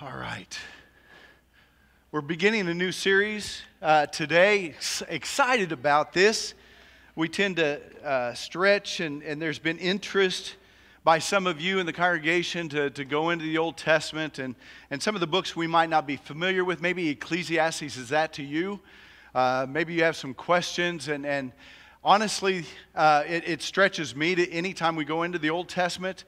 All right. We're beginning a new series uh, today. Excited about this. We tend to uh, stretch, and, and there's been interest by some of you in the congregation to, to go into the Old Testament and, and some of the books we might not be familiar with. Maybe Ecclesiastes is that to you. Uh, maybe you have some questions, and, and honestly, uh, it, it stretches me to any time we go into the Old Testament,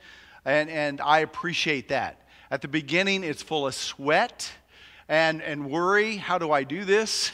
and, and I appreciate that. At the beginning, it's full of sweat and, and worry. How do I do this?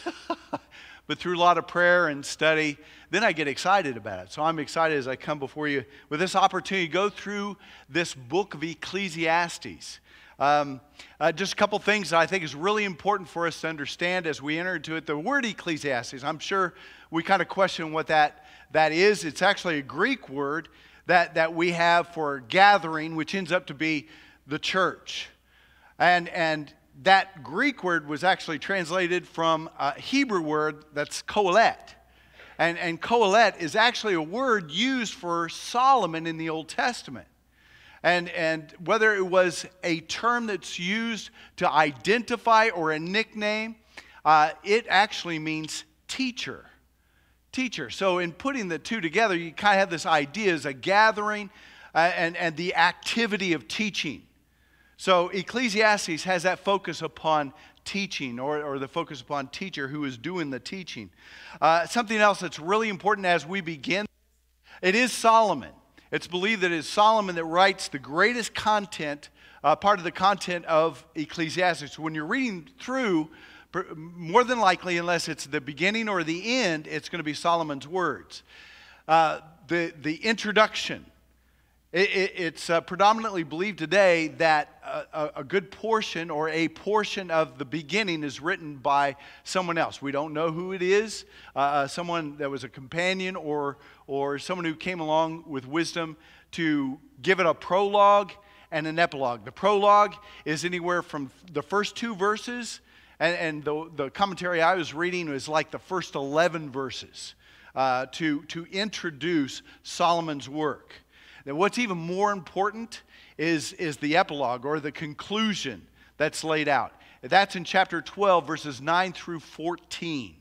but through a lot of prayer and study, then I get excited about it. So I'm excited as I come before you with this opportunity to go through this book of Ecclesiastes. Um, uh, just a couple things that I think is really important for us to understand as we enter into it. The word Ecclesiastes, I'm sure we kind of question what that, that is. It's actually a Greek word that, that we have for gathering, which ends up to be the church. And, and that Greek word was actually translated from a Hebrew word that's kohelet. And, and kohelet is actually a word used for Solomon in the Old Testament. And, and whether it was a term that's used to identify or a nickname, uh, it actually means teacher. Teacher. So, in putting the two together, you kind of have this idea as a gathering uh, and, and the activity of teaching. So Ecclesiastes has that focus upon teaching or, or the focus upon teacher who is doing the teaching. Uh, something else that's really important as we begin it is Solomon. It's believed that it is Solomon that writes the greatest content, uh, part of the content of Ecclesiastes. When you're reading through, more than likely, unless it's the beginning or the end, it's going to be Solomon's words. Uh, the, the introduction, it, it, it's uh, predominantly believed today that a, a, good portion or a portion of the beginning is written by someone else. We don't know who it is, uh, uh, someone that was a companion or, or someone who came along with wisdom to give it a prologue and an epilogue. The prologue is anywhere from the first two verses, and, and the, the commentary I was reading was like the first 11 verses uh, to, to introduce Solomon's work. That what's even more important is, is the epilogue or the conclusion that's laid out. That's in chapter 12, verses 9 through 14.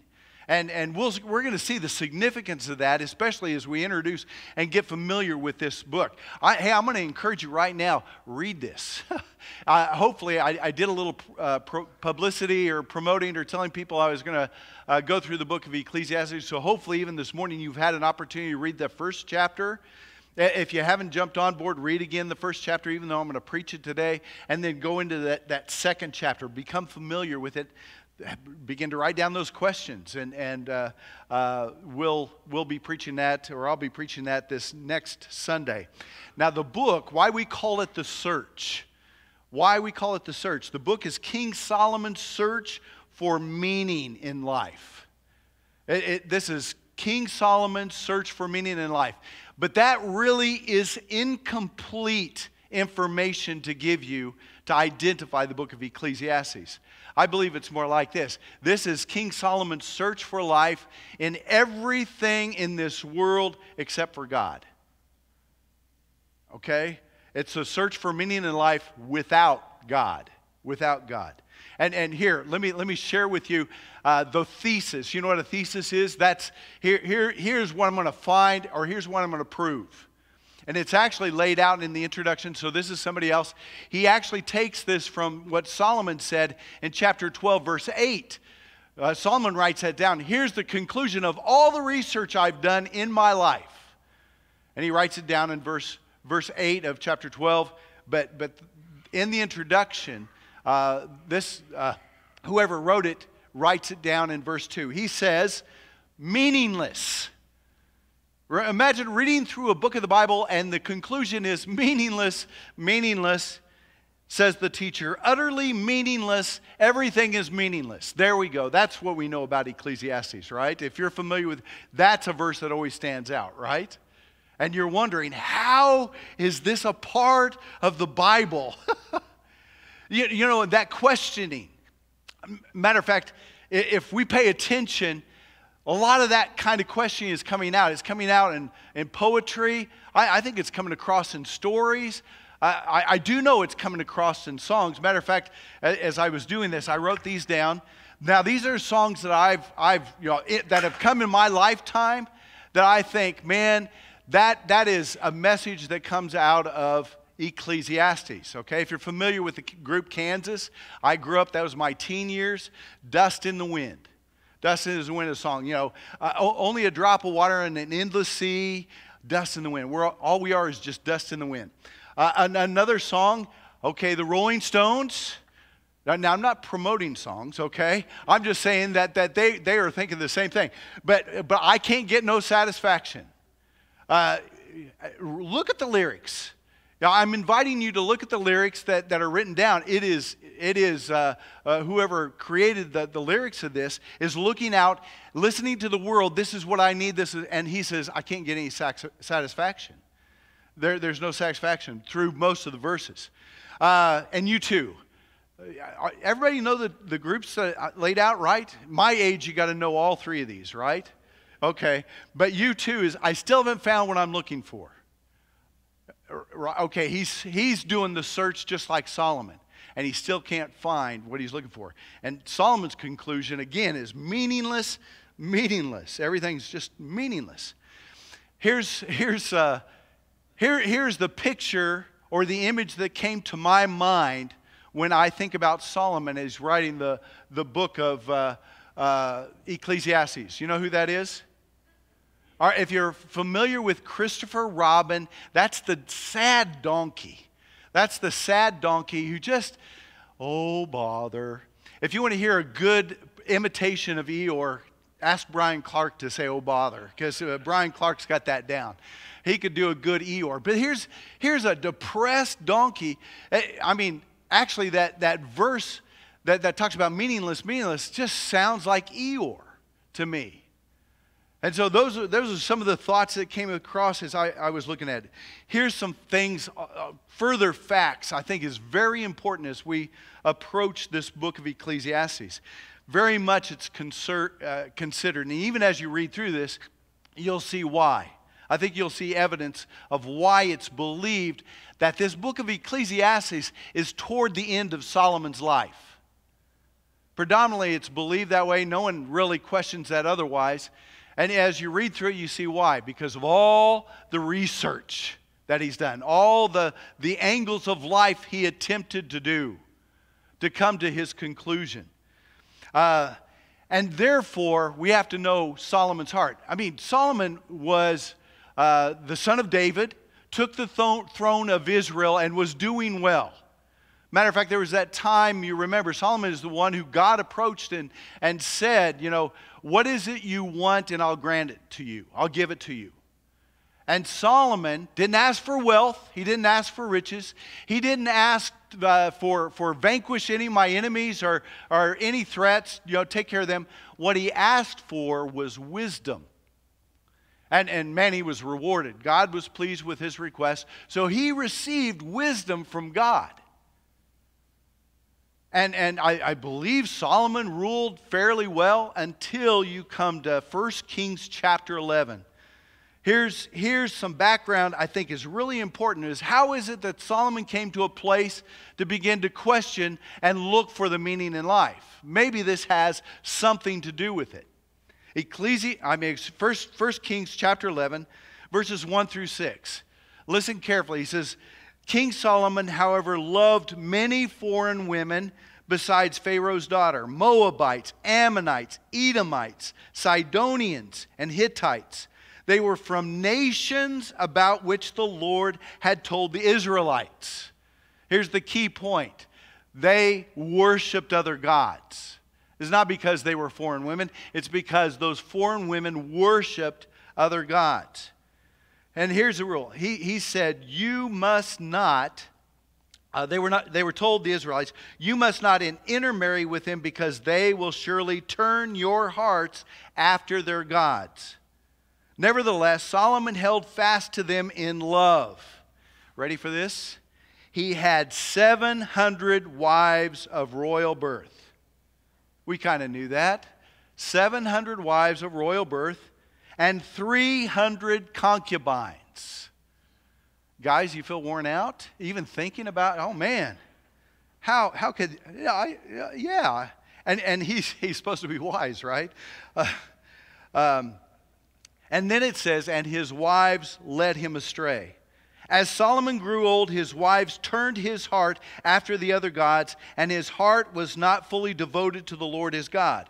And, and we'll, we're going to see the significance of that, especially as we introduce and get familiar with this book. I, hey, I'm going to encourage you right now read this. uh, hopefully, I, I, did a little uh, pro- publicity or promoting or telling people I was going to uh, go through the book of Ecclesiastes. So, hopefully, even this morning, you've had an opportunity to read the first chapter if you haven't jumped on board, read again the first chapter, even though I'm going to preach it today, and then go into that, that second chapter. Become familiar with it. Begin to write down those questions, and, and uh, uh, we'll, we'll be preaching that, or I'll be preaching that this next Sunday. Now, the book, why we call it the search. Why we call it the search. The book is King Solomon's search for meaning in life. It, it, this is King Solomon's search for meaning in life. But that really is incomplete information to give you to identify the book of Ecclesiastes. I believe it's more like this this is King Solomon's search for life in everything in this world except for God. Okay? It's a search for meaning in life without God. Without God. And, and here, let me, let me share with you uh, the thesis. You know what a thesis is? That's here, here, here's what I'm going to find, or here's what I'm going to prove. And it's actually laid out in the introduction. So this is somebody else. He actually takes this from what Solomon said in chapter 12, verse 8. Uh, Solomon writes that down. Here's the conclusion of all the research I've done in my life. And he writes it down in verse, verse 8 of chapter 12. But, but in the introduction, uh, this, uh, whoever wrote it writes it down in verse 2. He says, meaningless. Imagine reading through a book of the Bible and the conclusion is meaningless, meaningless, says the teacher. Utterly meaningless. Everything is meaningless. There we go. That's what we know about Ecclesiastes, right? If you're familiar with that's a verse that always stands out, right? And you're wondering, how is this a part of the Bible? You, you know, that questioning. Matter of fact, if we pay attention, a lot of that kind of questioning is coming out. It's coming out in, in poetry. I, I think it's coming across in stories. I, I, do know it's coming across in songs. Matter of fact, as I was doing this, I wrote these down. Now, these are songs that I've, I've you know, it, that have come in my lifetime that I think, man, that, that is a message that comes out of Ecclesiastes. Okay, if you're familiar with the group Kansas, I grew up, that was my teen years, Dust in the Wind. Dust in the Wind is a song, you know, uh, only a drop of water in an endless sea, dust in the wind. We're, all we are is just dust in the wind. Uh, another song, okay, the Rolling Stones. Now, now, I'm not promoting songs, okay? I'm just saying that, that they, they are thinking the same thing. But, but I can't get no satisfaction. Uh, look at the lyrics. Now, I'm inviting you to look at the lyrics that, that are written down. It is, it is uh, uh, whoever created the, the lyrics of this is looking out, listening to the world. This is what I need. This is, and he says, I can't get any satisfaction. There, there's no satisfaction through most of the verses. Uh, and U2. Uh, everybody know the, the groups laid out, right? My age, you got to know all three of these, right? Okay. But U2 is, I still haven't found what I'm looking for. Okay, he's, he's doing the search just like Solomon, and he still can't find what he's looking for. And Solomon's conclusion, again, is meaningless, meaningless. Everything's just meaningless. Here's, here's, uh, here, here's the picture or the image that came to my mind when I think about Solomon as writing the, the book of uh, uh, Ecclesiastes. You know who that is? All right, if you're familiar with Christopher Robin, that's the sad donkey. That's the sad donkey who just, oh, bother. If you want to hear a good imitation of Eeyore, ask Brian Clark to say, oh, bother, because uh, Brian Clark's got that down. He could do a good Eeyore. But here's, here's a depressed donkey. Eh, I mean, actually, that, that verse that, that talks about meaningless, meaningless, just sounds like Eeyore to me. And so those are, those are some of the thoughts that came across as I, I was looking at it. Here's some things, uh, uh, further facts I think is very important as we approach this book of Ecclesiastes. Very much it's uh, considered. And even as you read through this, you'll see why. I think you'll see evidence of why it's believed that this book of Ecclesiastes is toward the end of Solomon's life. Predominantly, it's believed that way. No one really questions that otherwise. And as you read through it, you see why. Because of all the research that he's done, all the, the angles of life he attempted to do to come to his conclusion. Uh, and therefore, we have to know Solomon's heart. I mean, Solomon was uh, the son of David, took the th- throne of Israel, and was doing well. Matter of fact, there was that time, you remember, Solomon is the one who God approached and, and said, You know, what is it you want, and I'll grant it to you. I'll give it to you. And Solomon didn't ask for wealth, he didn't ask for riches, he didn't ask uh, for, for vanquish any of my enemies or, or any threats, you know, take care of them. What he asked for was wisdom. And, and man, he was rewarded. God was pleased with his request. So he received wisdom from God. And, and I, I, believe Solomon ruled fairly well until you come to 1 Kings chapter 11. Here's, here's some background I think is really important is how is it that Solomon came to a place to begin to question and look for the meaning in life? Maybe this has something to do with it. Ecclesi- I mean, first, first Kings chapter 11, verses 1 through 6. Listen carefully. He says, King Solomon, however, loved many foreign women besides Pharaoh's daughter Moabites, Ammonites, Edomites, Sidonians, and Hittites. They were from nations about which the Lord had told the Israelites. Here's the key point they worshiped other gods. It's not because they were foreign women, it's because those foreign women worshiped other gods. And here's the rule He, he said, You must not. Uh, they, were not, they were told, the Israelites, you must not intermarry with them because they will surely turn your hearts after their gods. Nevertheless, Solomon held fast to them in love. Ready for this? He had 700 wives of royal birth. We kind of knew that. 700 wives of royal birth and 300 concubines. Guys, you feel worn out? Even thinking about, oh man, how, how could, yeah, I, yeah. And, and he's, he's supposed to be wise, right? Uh, um, and then it says, and his wives led him astray. As Solomon grew old, his wives turned his heart after the other gods, and his heart was not fully devoted to the Lord his God.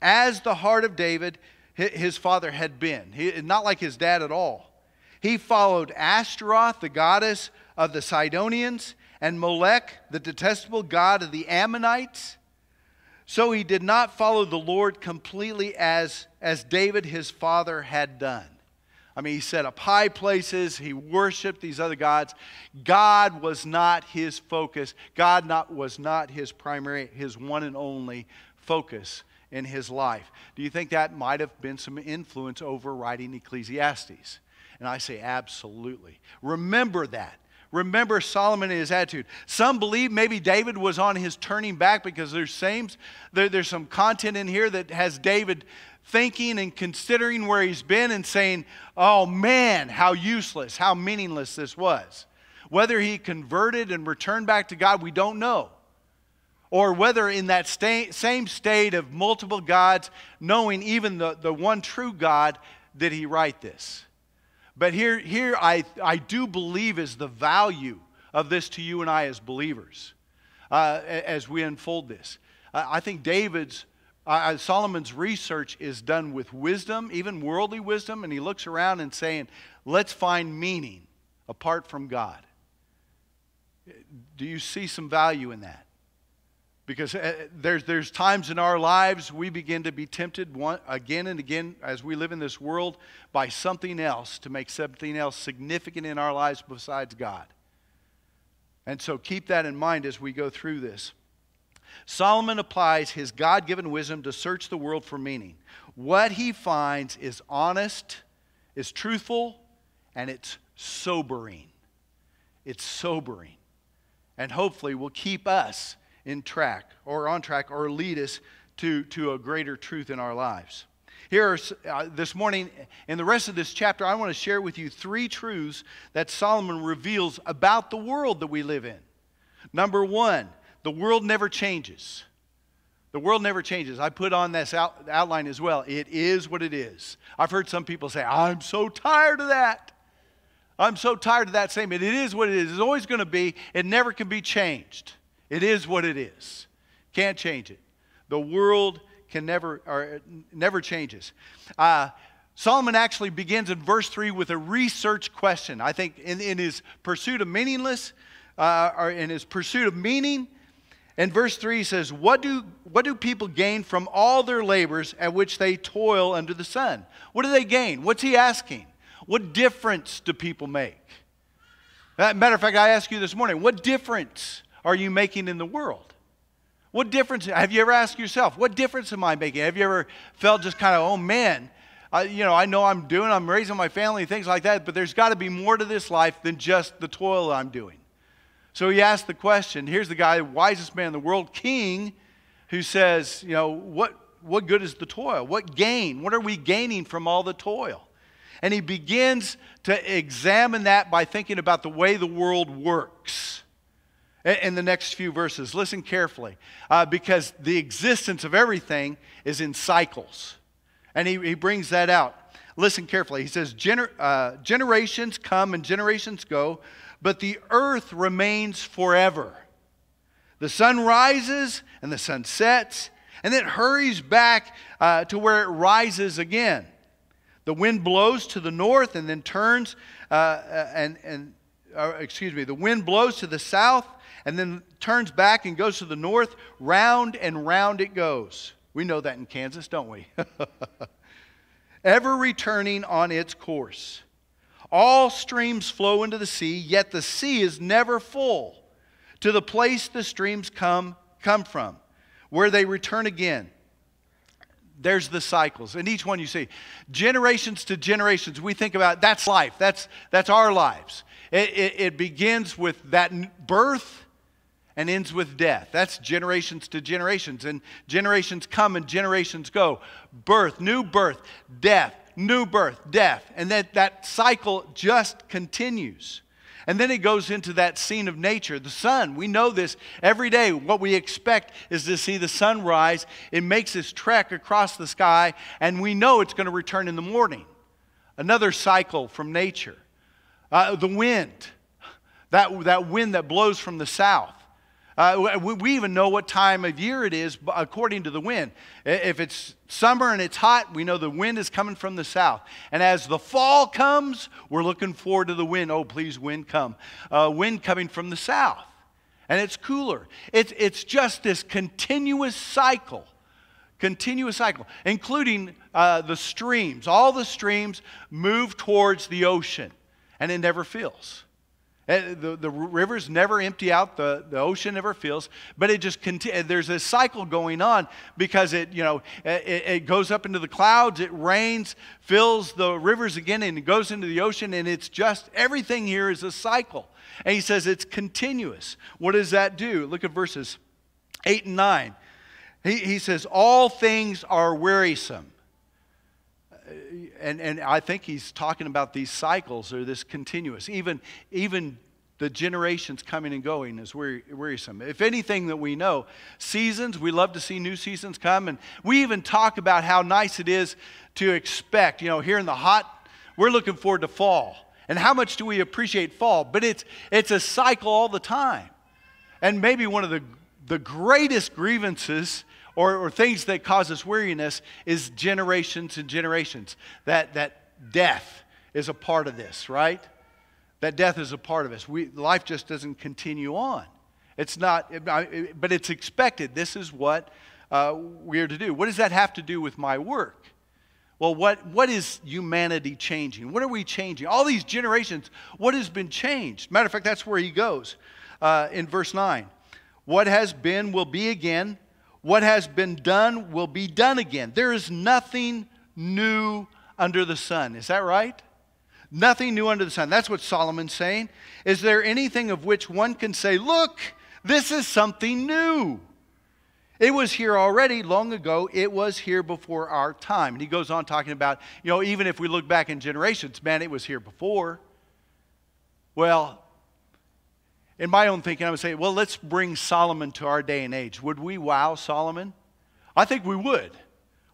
As the heart of David, his father, had been, he, not like his dad at all. He followed Ashtaroth, the goddess of the Sidonians, and Molech, the detestable god of the Ammonites. So he did not follow the Lord completely as, as David, his father, had done. I mean, he set up high places, he worshiped these other gods. God was not his focus. God not, was not his primary, his one and only focus in his life. Do you think that might have been some influence over writing Ecclesiastes? And I say, absolutely. Remember that. Remember Solomon and his attitude. Some believe maybe David was on his turning back because there's, same, there, there's some content in here that has David thinking and considering where he's been and saying, oh man, how useless, how meaningless this was. Whether he converted and returned back to God, we don't know. Or whether in that sta- same state of multiple gods, knowing even the, the one true God, did he write this. But here, here I, I do believe is the value of this to you and I as believers uh, as we unfold this. I think David's uh, Solomon's research is done with wisdom, even worldly wisdom, and he looks around and saying, let's find meaning apart from God. Do you see some value in that? Because uh, there's, there's times in our lives we begin to be tempted one, again and again as we live in this world by something else to make something else significant in our lives besides God. And so keep that in mind as we go through this. Solomon applies his God given wisdom to search the world for meaning. What he finds is honest, is truthful, and it's sobering. It's sobering. And hopefully will keep us in track or on track or lead us to, to a greater truth in our lives. Here, uh, this morning, in the rest of this chapter, I want to share with you three truths that Solomon reveals about the world that we live in. Number one, the world never changes. The world never changes. I put on this out, outline as well. It is what it is. I've heard some people say, I'm so tired of that. I'm so tired of that statement. It is what it is. It's always going to be. It never can be changed. It is what it is. Can't change it. The world can never, or never changes. Uh, Solomon actually begins in verse 3 with a research question. I think in, in his pursuit of meaningless, uh, or in his pursuit of meaning, and verse 3 says, what do, what do people gain from all their labors at which they toil under the sun? What do they gain? What's he asking? What difference do people make? Uh, matter of fact, I asked you this morning, what difference are you making in the world? What difference, have you ever asked yourself, what difference am I making? Have you ever felt just kind of, oh man, I, you know, I know I'm doing, I'm raising my family, things like that, but there's got to be more to this life than just the toil I'm doing. So he asked the question. Here's the guy, wisest man in the world, king, who says, you know, what, what good is the toil? What gain? What are we gaining from all the toil? And he begins to examine that by thinking about the way the world works in the next few verses. Listen carefully, uh, because the existence of everything is in cycles. And he, he brings that out. Listen carefully. He says, Gener- uh, Generations come and generations go, but the earth remains forever. The sun rises and the sun sets, and it hurries back uh, to where it rises again. The wind blows to the north and then turns, uh, uh, and, and uh, excuse me, the wind blows to the south and then turns back and goes to the north. Round and round it goes. We know that in Kansas, don't we? Ever returning on its course. All streams flow into the sea, yet the sea is never full to the place the streams come, come from, where they return again. There's the cycles. And each one you see, generations to generations, we think about that's life, that's, that's our lives. It, it, it begins with that birth and ends with death. That's generations to generations. And generations come and generations go. Birth, new birth, death, new birth, death. And that, that cycle just continues. And then it goes into that scene of nature. The sun, we know this every day. What we expect is to see the sun rise. It makes its trek across the sky, and we know it's going to return in the morning. Another cycle from nature. Uh, the wind, that, that wind that blows from the south. Uh, we, even know what time of year it is according to the wind. If it's summer and it's hot, we know the wind is coming from the south. And as the fall comes, we're looking forward to the wind. Oh, please, wind come. Uh, wind coming from the south. And it's cooler. It's, it's just this continuous cycle continuous cycle, including uh, the streams. All the streams move towards the ocean, and it never fills. Eh, the, the rivers never empty out, the, the ocean never fills, but it just continues. There's a cycle going on because it, you know, it, it, goes up into the clouds, it rains, fills the rivers again, and it goes into the ocean, and it's just everything here is a cycle. And he says it's continuous. What does that do? Look at verses 8 and 9. He, he says, All things are wearisome and, and I think he's talking about these cycles or this continuous. Even, even the generations coming and going is wearisome. If anything that we know, seasons, we love to see new seasons come. And we even talk about how nice it is to expect. You know, here in the hot, we're looking forward to fall. And how much do we appreciate fall? But it's, it's a cycle all the time. And maybe one of the, the greatest grievances or, or things that cause us weariness is generations and generations. That, that death is a part of this, right? That death is a part of us. We, life just doesn't continue on. It's not, but it's expected. This is what uh, we're to do. What does that have to do with my work? Well, what, what is humanity changing? What are we changing? All these generations, what has been changed? Matter of fact, that's where he goes uh, in verse 9. What has been will be again, what has been done will be done again. There is nothing new under the sun. Is that right? Nothing new under the sun. That's what Solomon's saying. Is there anything of which one can say, look, this is something new? It was here already long ago. It was here before our time. And he goes on talking about, you know, even if we look back in generations, man, it was here before. Well, in my own thinking, I would say, well, let's bring Solomon to our day and age. Would we wow Solomon? I think we would.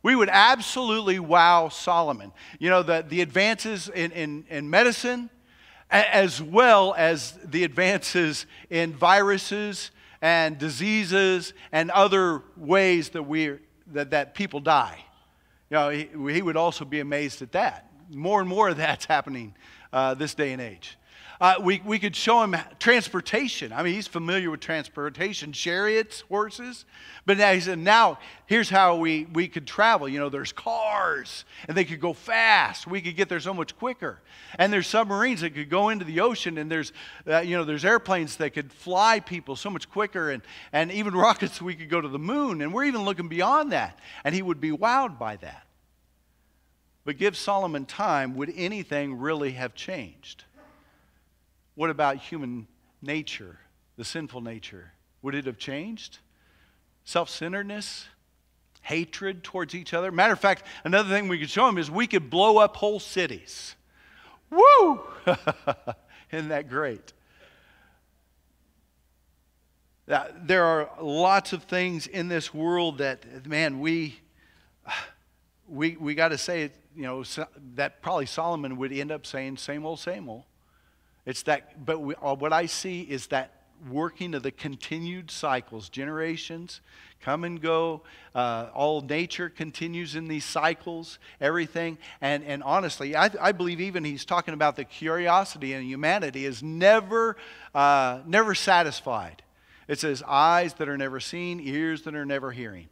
We would absolutely wow Solomon. You know, the, the advances in, in, in medicine, as well as the advances in viruses and diseases and other ways that, we, that, that people die. You know, he, he would also be amazed at that. More and more of that's happening uh, this day and age. Uh, we, we could show him transportation. I mean, he's familiar with transportation, chariots, horses. But now he said, now here's how we, we could travel. You know, there's cars, and they could go fast. We could get there so much quicker. And there's submarines that could go into the ocean, and there's, uh, you know, there's airplanes that could fly people so much quicker, and, and even rockets we could go to the moon. And we're even looking beyond that. And he would be wowed by that. But give Solomon time, would anything really have changed? What about human nature, the sinful nature? Would it have changed? Self centeredness, hatred towards each other. Matter of fact, another thing we could show them is we could blow up whole cities. Woo! Isn't that great? There are lots of things in this world that, man, we, we, we got to say, you know, that probably Solomon would end up saying, same old, same old. It's that, but we, uh, what I see is that working of the continued cycles, generations come and go. Uh, all nature continues in these cycles, everything. And, and honestly, I, I believe even he's talking about the curiosity in humanity is never, uh, never satisfied. It says eyes that are never seen, ears that are never hearing.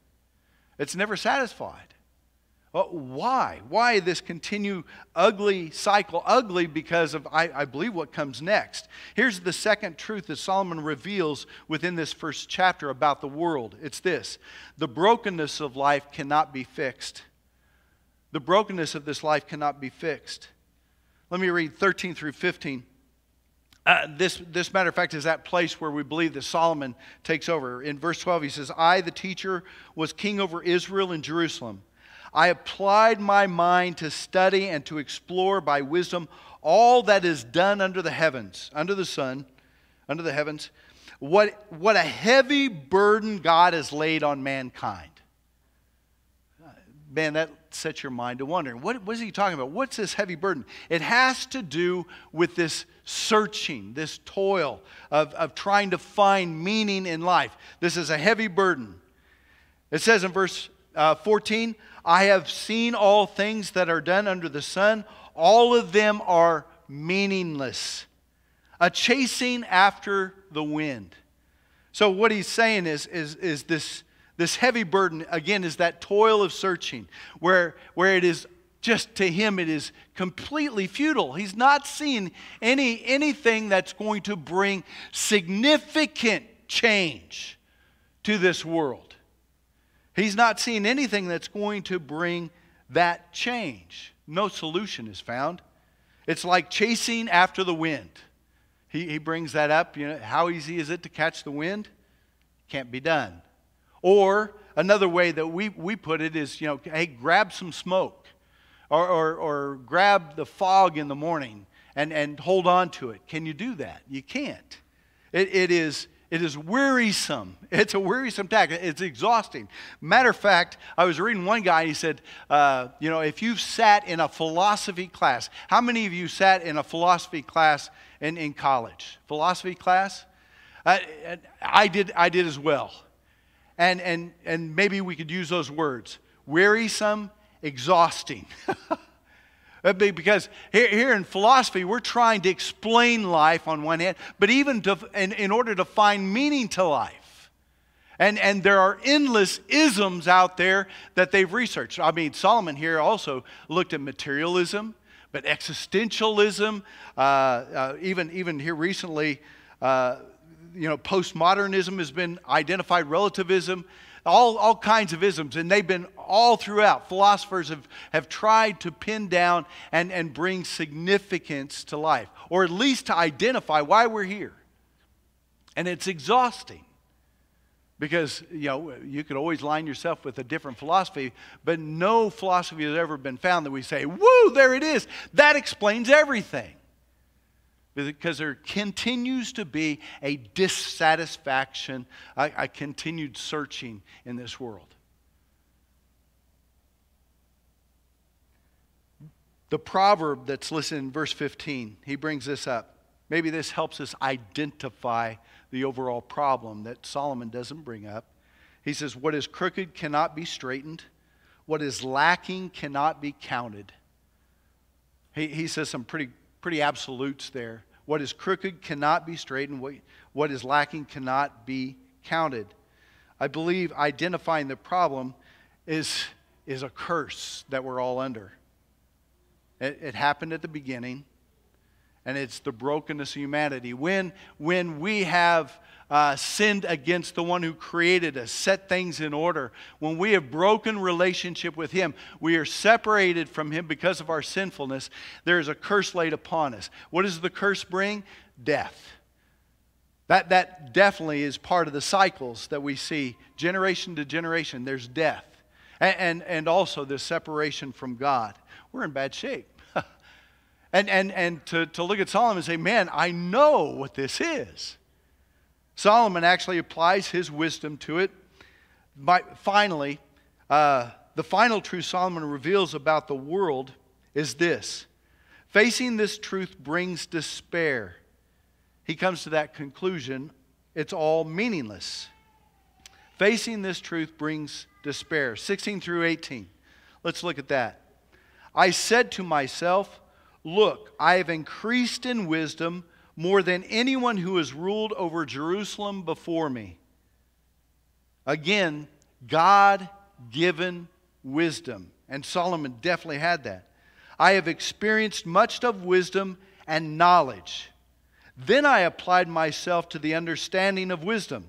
It's never satisfied. Why? Why this continue ugly cycle? Ugly because of, I, I, believe, what comes next. Here's the second truth that Solomon reveals within this first chapter about the world it's this the brokenness of life cannot be fixed. The brokenness of this life cannot be fixed. Let me read 13 through 15. Uh, this, this matter of fact is that place where we believe that Solomon takes over. In verse 12, he says, I, the teacher, was king over Israel and Jerusalem. I applied my mind to study and to explore by wisdom all that is done under the heavens, under the sun, under the heavens, what, what a heavy burden God has laid on mankind. Man, that sets your mind to wondering what, what is he talking about? What's this heavy burden? It has to do with this searching, this toil of, of trying to find meaning in life. This is a heavy burden. It says in verse uh, 14, I have seen all things that are done under the sun, all of them are meaningless. A chasing after the wind. So, what he's saying is, is, is this, this heavy burden, again, is that toil of searching, where, where it is just to him, it is completely futile. He's not seeing any, anything that's going to bring significant change to this world. He's not seeing anything that's going to bring that change. No solution is found. It's like chasing after the wind. He, he brings that up. You know, how easy is it to catch the wind? Can't be done. Or another way that we, we put it is, you know, hey, grab some smoke or, or, or grab the fog in the morning and, and hold on to it. Can you do that? You can't. It, it is it is wearisome. It's a wearisome task. It's exhausting. Matter of fact, I was reading one guy, he said, uh, you know, if you've sat in a philosophy class, how many of you sat in a philosophy class in, in college? Philosophy class? Uh, I, did, I did as well. And, and, and maybe we could use those words wearisome, exhausting. Because here, here in philosophy, we're trying to explain life on one hand, but even to, in, in order to find meaning to life. And, and there are endless isms out there that they've researched. I mean, Solomon here also looked at materialism, but existentialism, uh, uh, even, even here recently, uh, you know, postmodernism has been identified, relativism all, all kinds of isms, and they've been all throughout. Philosophers have, have tried to pin down and, and bring significance to life, or at least to identify why we're here. And it's exhausting because you know you could always line yourself with a different philosophy but no philosophy has ever been found that we say woo there it is that explains everything because there continues to be a dissatisfaction, a, a continued searching in this world. The proverb that's listed in verse 15, he brings this up. Maybe this helps us identify the overall problem that Solomon doesn't bring up. He says, What is crooked cannot be straightened, what is lacking cannot be counted. He, he says some pretty pretty absolutes there. What is crooked cannot be straightened, what, what is lacking cannot be counted. I believe identifying the problem is, is a curse that we're all under. It, it happened at the beginning, and it's the brokenness of humanity. When, when we have uh, sinned against the one who created us, set things in order. When we have broken relationship with him, we are separated from him because of our sinfulness. There is a curse laid upon us. What does the curse bring? Death. That, that definitely is part of the cycles that we see generation to generation. There's death. And, and, and also the separation from God. We're in bad shape. and and, and to, to look at Solomon and say, man, I know what this is. Solomon actually applies his wisdom to it. By, finally, uh, the final truth Solomon reveals about the world is this facing this truth brings despair. He comes to that conclusion it's all meaningless. Facing this truth brings despair. 16 through 18. Let's look at that. I said to myself, Look, I have increased in wisdom more than anyone who has ruled over Jerusalem before me. Again, God given wisdom. And Solomon definitely had that. I have experienced much of wisdom and knowledge. Then I applied myself to the understanding of wisdom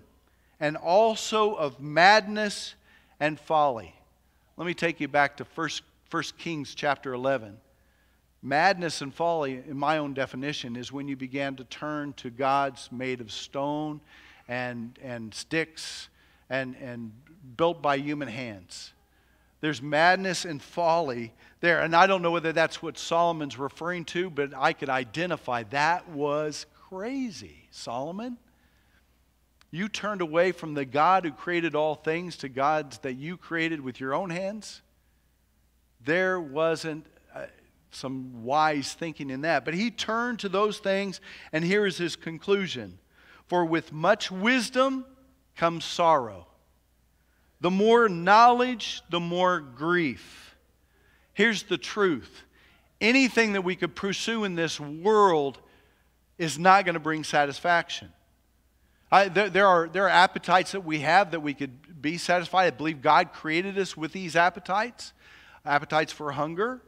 and also of madness and folly. Let me take you back to 1, 1 Kings chapter 11. Madness and folly, in my own definition, is when you began to turn to gods made of stone and, and sticks and, and built by human hands. There's madness and folly there. And I don't know whether that's what Solomon's referring to, but I could identify that was crazy. Solomon, you turned away from the God who created all things to gods that you created with your own hands. There wasn't some wise thinking in that. But he turned to those things, and here is his conclusion For with much wisdom comes sorrow. The more knowledge, the more grief. Here's the truth anything that we could pursue in this world is not going to bring satisfaction. I, there, there, are, there are appetites that we have that we could be satisfied. I believe God created us with these appetites appetites for hunger.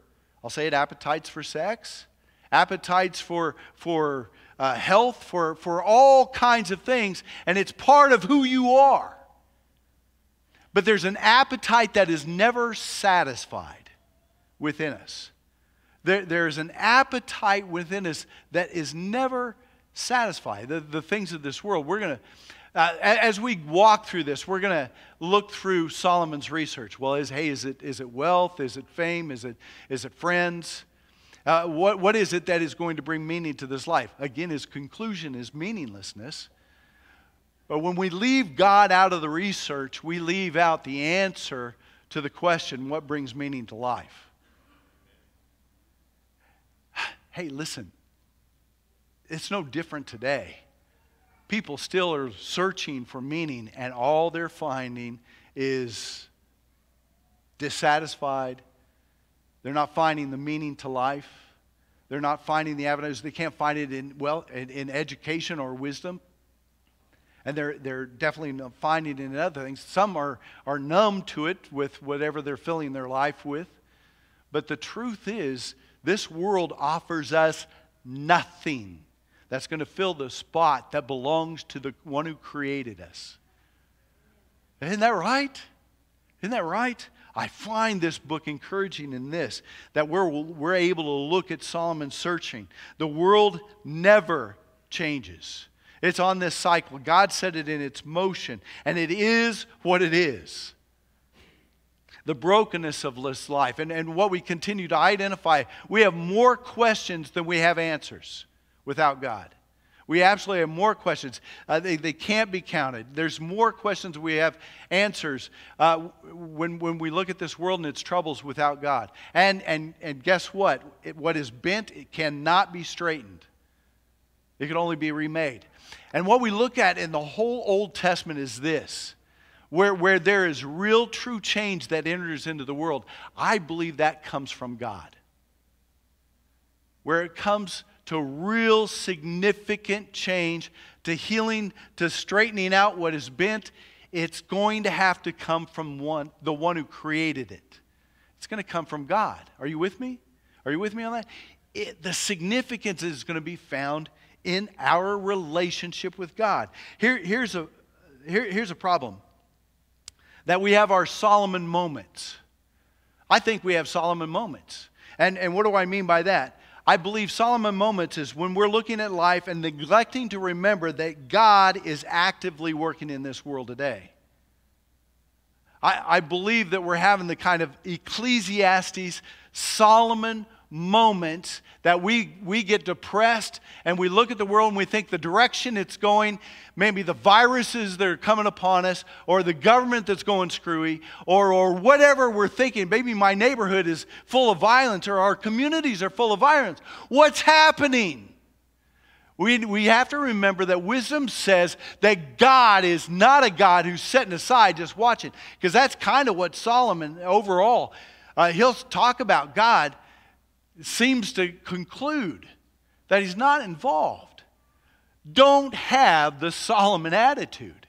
I'll say it appetites for sex, appetites for, for uh, health, for, for all kinds of things. And it's part of who you are. But there's an appetite that is never satisfied within us. There, there's an appetite within us that is never satisfied. The, the things of this world, we're going to, uh, as we walk through this, we're going to look through Solomon's research. Well, is, hey, is it, is it wealth? Is it fame? Is it, is it friends? Uh, what, what is it that is going to bring meaning to this life? Again, his conclusion is meaninglessness. But when we leave God out of the research, we leave out the answer to the question what brings meaning to life? Hey, listen, it's no different today. People still are searching for meaning, and all they're finding is dissatisfied. They're not finding the meaning to life. They're not finding the avenues. They can't find it in, well, in, in education or wisdom and they're, they're definitely not finding it in other things. Some are, are numb to it with whatever they're filling their life with. But the truth is, this world offers us nothing that's going to fill the spot that belongs to the one who created us. Isn't that right? Isn't that right? I find this book encouraging in this that we're, we're able to look at Solomon searching. The world never changes. It's on this cycle. God set it in its motion, and it is what it is. The brokenness of this life and, and what we continue to identify, we have more questions than we have answers without God. We absolutely have more questions. Uh, they, they can't be counted. There's more questions we have answers uh, when, when we look at this world and its troubles without God. And, and, and guess what? It, what is bent, it cannot be straightened. It can only be remade. And what we look at in the whole Old Testament is this where, where there is real true change that enters into the world. I believe that comes from God. Where it comes to real significant change, to healing, to straightening out what is bent, it's going to have to come from one, the one who created it. It's going to come from God. Are you with me? Are you with me on that? It, the significance is going to be found in our relationship with God. Here, here's, a, here, here's a problem that we have our Solomon moments. I think we have Solomon moments. And, and what do I mean by that? I believe Solomon moments is when we're looking at life and neglecting to remember that God is actively working in this world today. I, I believe that we're having the kind of Ecclesiastes Solomon moments that we, we get depressed and we look at the world and we think the direction it's going, maybe the viruses that are coming upon us, or the government that's going screwy, or, or whatever we're thinking. Maybe my neighborhood is full of violence, or our communities are full of violence. What's happening? We, we have to remember that wisdom says that God is not a God who's sitting aside just watching, because that's kind of what Solomon overall, uh, he'll talk about God seems to conclude that he's not involved. Don't have the Solomon attitude.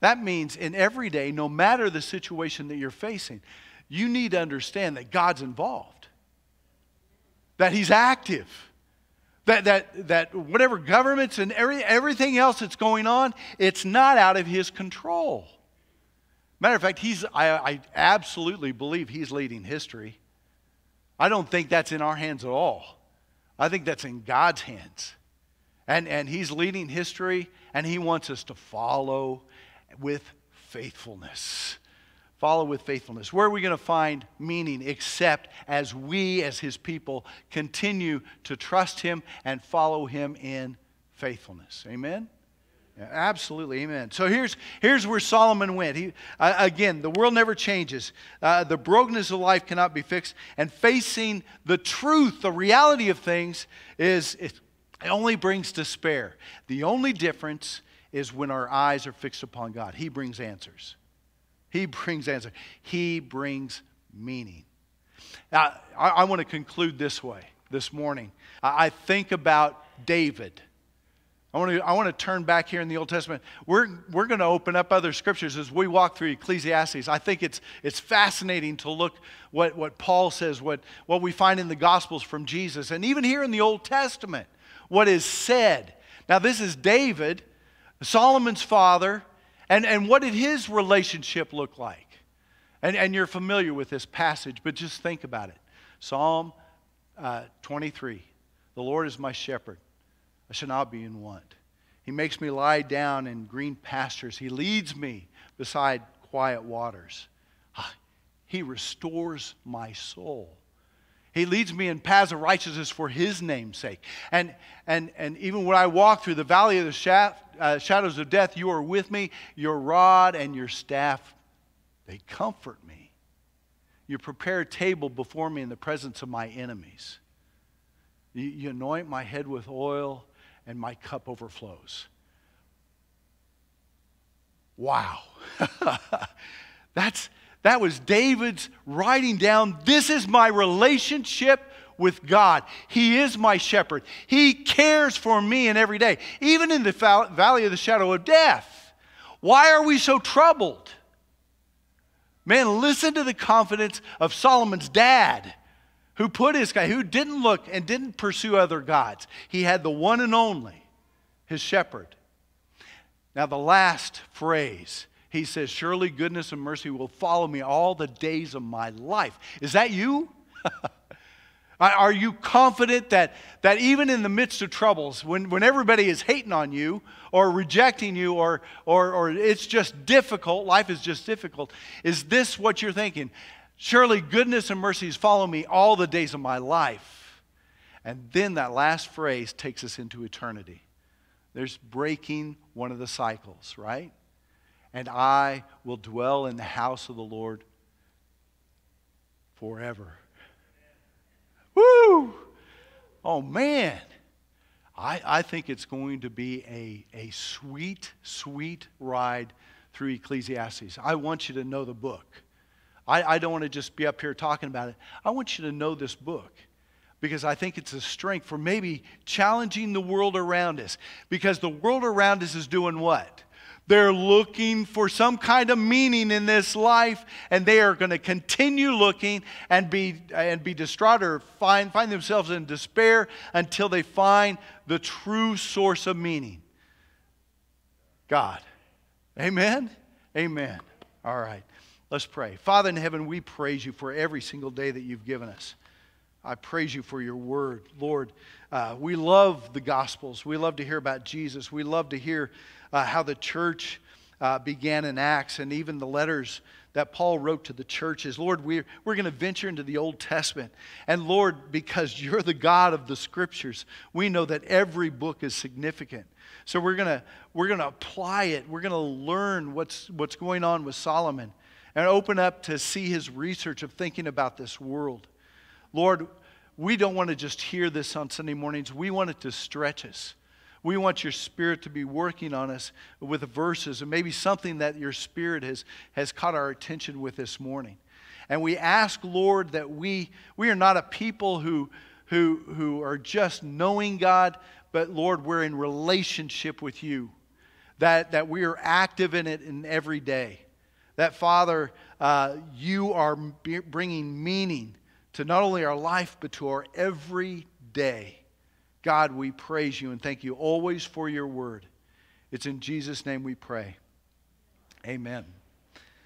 That means in every day, no matter the situation that you're facing, you need to understand that God's involved, that He's active, that, that, that whatever governments and every, everything else that's going on, it's not out of His control. Matter of fact, he's, I, I absolutely believe He's leading history. I don't think that's in our hands at all. I think that's in God's hands. And, and He's leading history, and He wants us to follow with faithfulness. follow with faithfulness. Where are we going to find meaning except as we, as his people, continue to trust him and follow him in faithfulness? Amen? Absolutely, amen. So here's, here's where Solomon went. He, uh, again, the world never changes. Uh, the brokenness of life cannot be fixed. And facing the truth, the reality of things, is it only brings despair. The only difference is when our eyes are fixed upon God. He brings answers. He brings answers. He brings meaning. Now, I, I want to conclude this way this morning. I, I think about David. I want, to, I want to turn back here in the Old Testament. We're, we're going to open up other scriptures as we walk through Ecclesiastes. I think it's, it's fascinating to look what, what Paul says, what, what we find in the Gospels from Jesus, and even here in the Old Testament, what is said. Now, this is David, Solomon's father, and, and what did his relationship look like? And, and you're familiar with this passage, but just think about it. Psalm uh, 23 The Lord is my shepherd. I shall not be in want. He makes me lie down in green pastures. He leads me beside quiet waters. Ah, he restores my soul. He leads me in paths of righteousness for his name's sake. And, and, and even when I walk through the valley of the sha- uh, shadows of death, you are with me. Your rod and your staff, they comfort me. You prepare a table before me in the presence of my enemies. You, you anoint my head with oil and my cup overflows. Wow. That's, that was David's writing down this is my relationship with God. He is my shepherd. He cares for me in every day, even in the valley of the shadow of death. Why are we so troubled? Man, listen to the confidence of Solomon's dad who put his guy, who didn't look and didn't pursue other gods. He had the one and only, his shepherd. Now, the last phrase, he says, Surely goodness and mercy will follow me all the days of my life. Is that you? Are you confident that, that even in the midst of troubles, when, when everybody is hating on you or rejecting you or, or, or it's just difficult, life is just difficult, is this what you're thinking? Surely goodness and mercies follow me all the days of my life. And then that last phrase takes us into eternity. There's breaking one of the cycles, right? And I will dwell in the house of the Lord forever. Woo! Oh, man. I, I think it's going to be a, a sweet, sweet ride through Ecclesiastes. I want you to know the book. I, I don't want to just be up here talking about it. I want you to know this book because I think it's a strength for maybe challenging the world around us. Because the world around us is doing what? They're looking for some kind of meaning in this life, and they are going to continue looking and be, and be distraught or find, find themselves in despair until they find the true source of meaning God. Amen? Amen. All right. Let's pray. Father in heaven, we praise you for every single day that you've given us. I praise you for your word. Lord, uh, we love the Gospels. We love to hear about Jesus. We love to hear uh, how the church uh, began in Acts and even the letters that Paul wrote to the churches. Lord, we're, we're going to venture into the Old Testament. And Lord, because you're the God of the scriptures, we know that every book is significant. So we're going to, we're going to apply it. We're going to learn what's, what's going on with Solomon and open up to see his research of thinking about this world. Lord, we don't want to just hear this on Sunday mornings. We want it to stretch us. We want your spirit to be working on us with verses and maybe something that your spirit has, has caught our attention with this morning. And we ask, Lord, that we, we are not a people who, who, who are just knowing God, but Lord, we're in relationship with you. That, that we are active in it in every day that, Father, uh, you are bringing meaning to not only our life, but to our everyday. God, we praise you and thank you always for your word. It's in Jesus' name we pray. Amen.